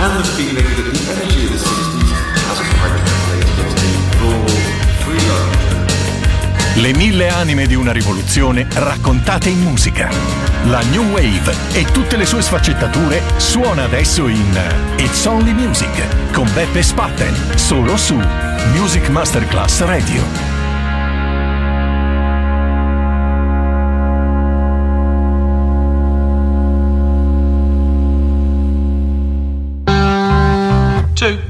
and the feeling that the energy of the 60s hasn't quite translated into raw, free love. Le mille anime di una rivoluzione raccontate in musica. La New Wave e tutte le sue sfaccettature suona adesso in It's Only Music con Beppe Spatten, solo su Music Masterclass Radio. Two.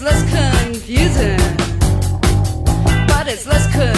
it's less confusing. But it's less confusing.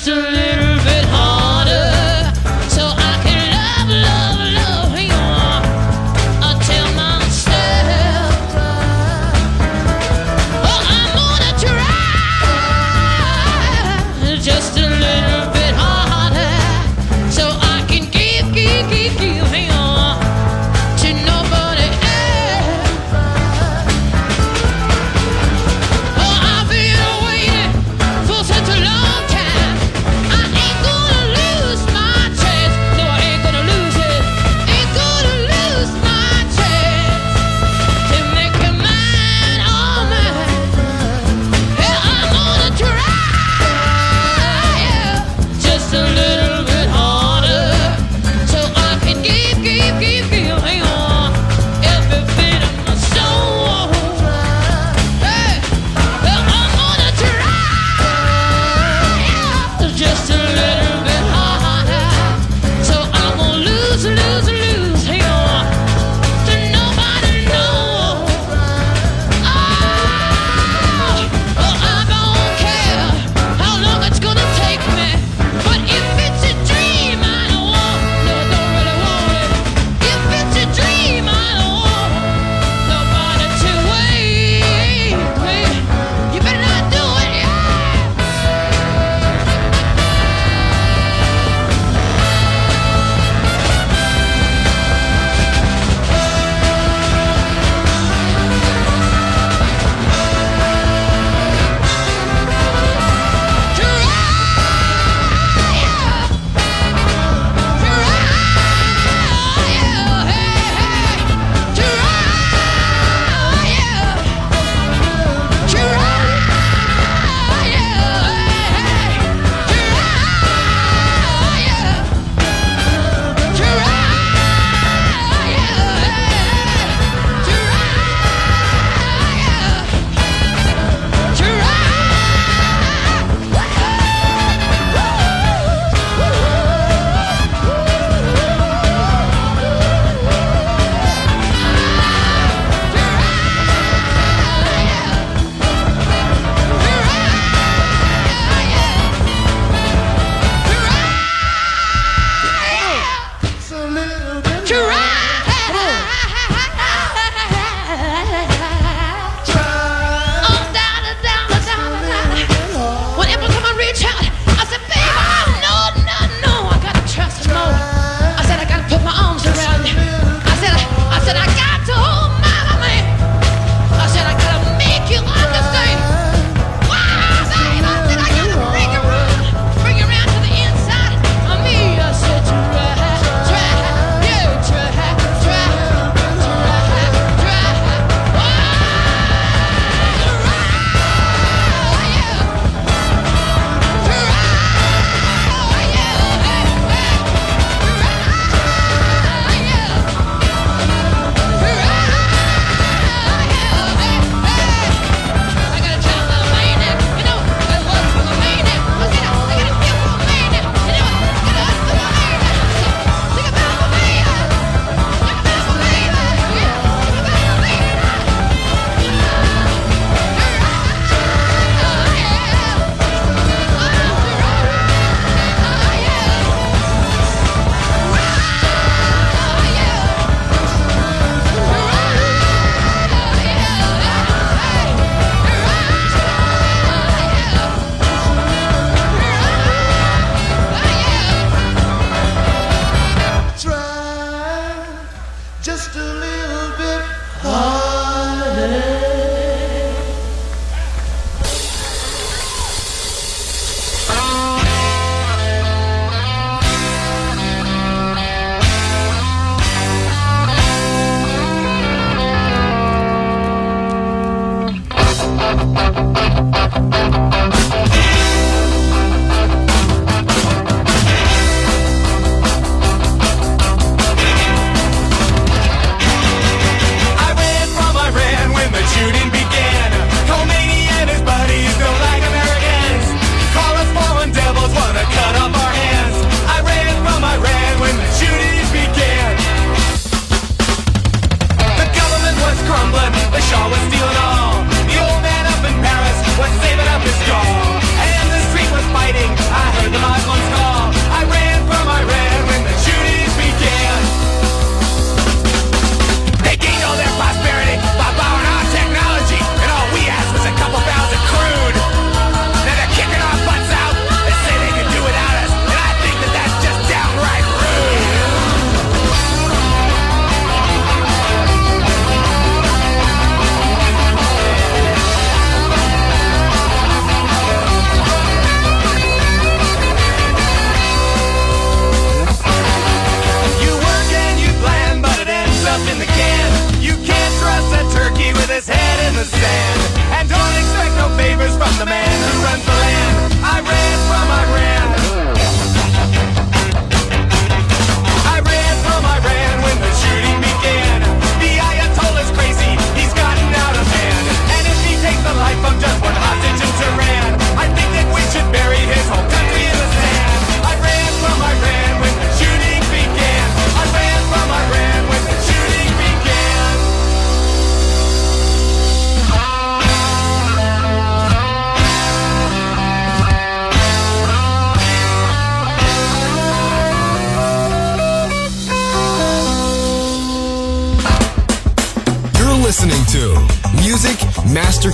Just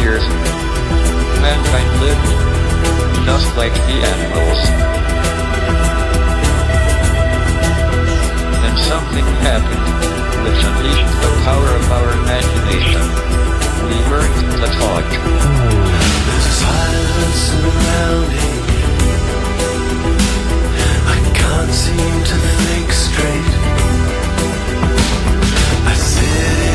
Years, mankind lived just like the animals. Then something happened, which unleashed the power of our imagination. We learned to talk. There's silence surrounding me. I can't seem to think straight. I sit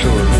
sure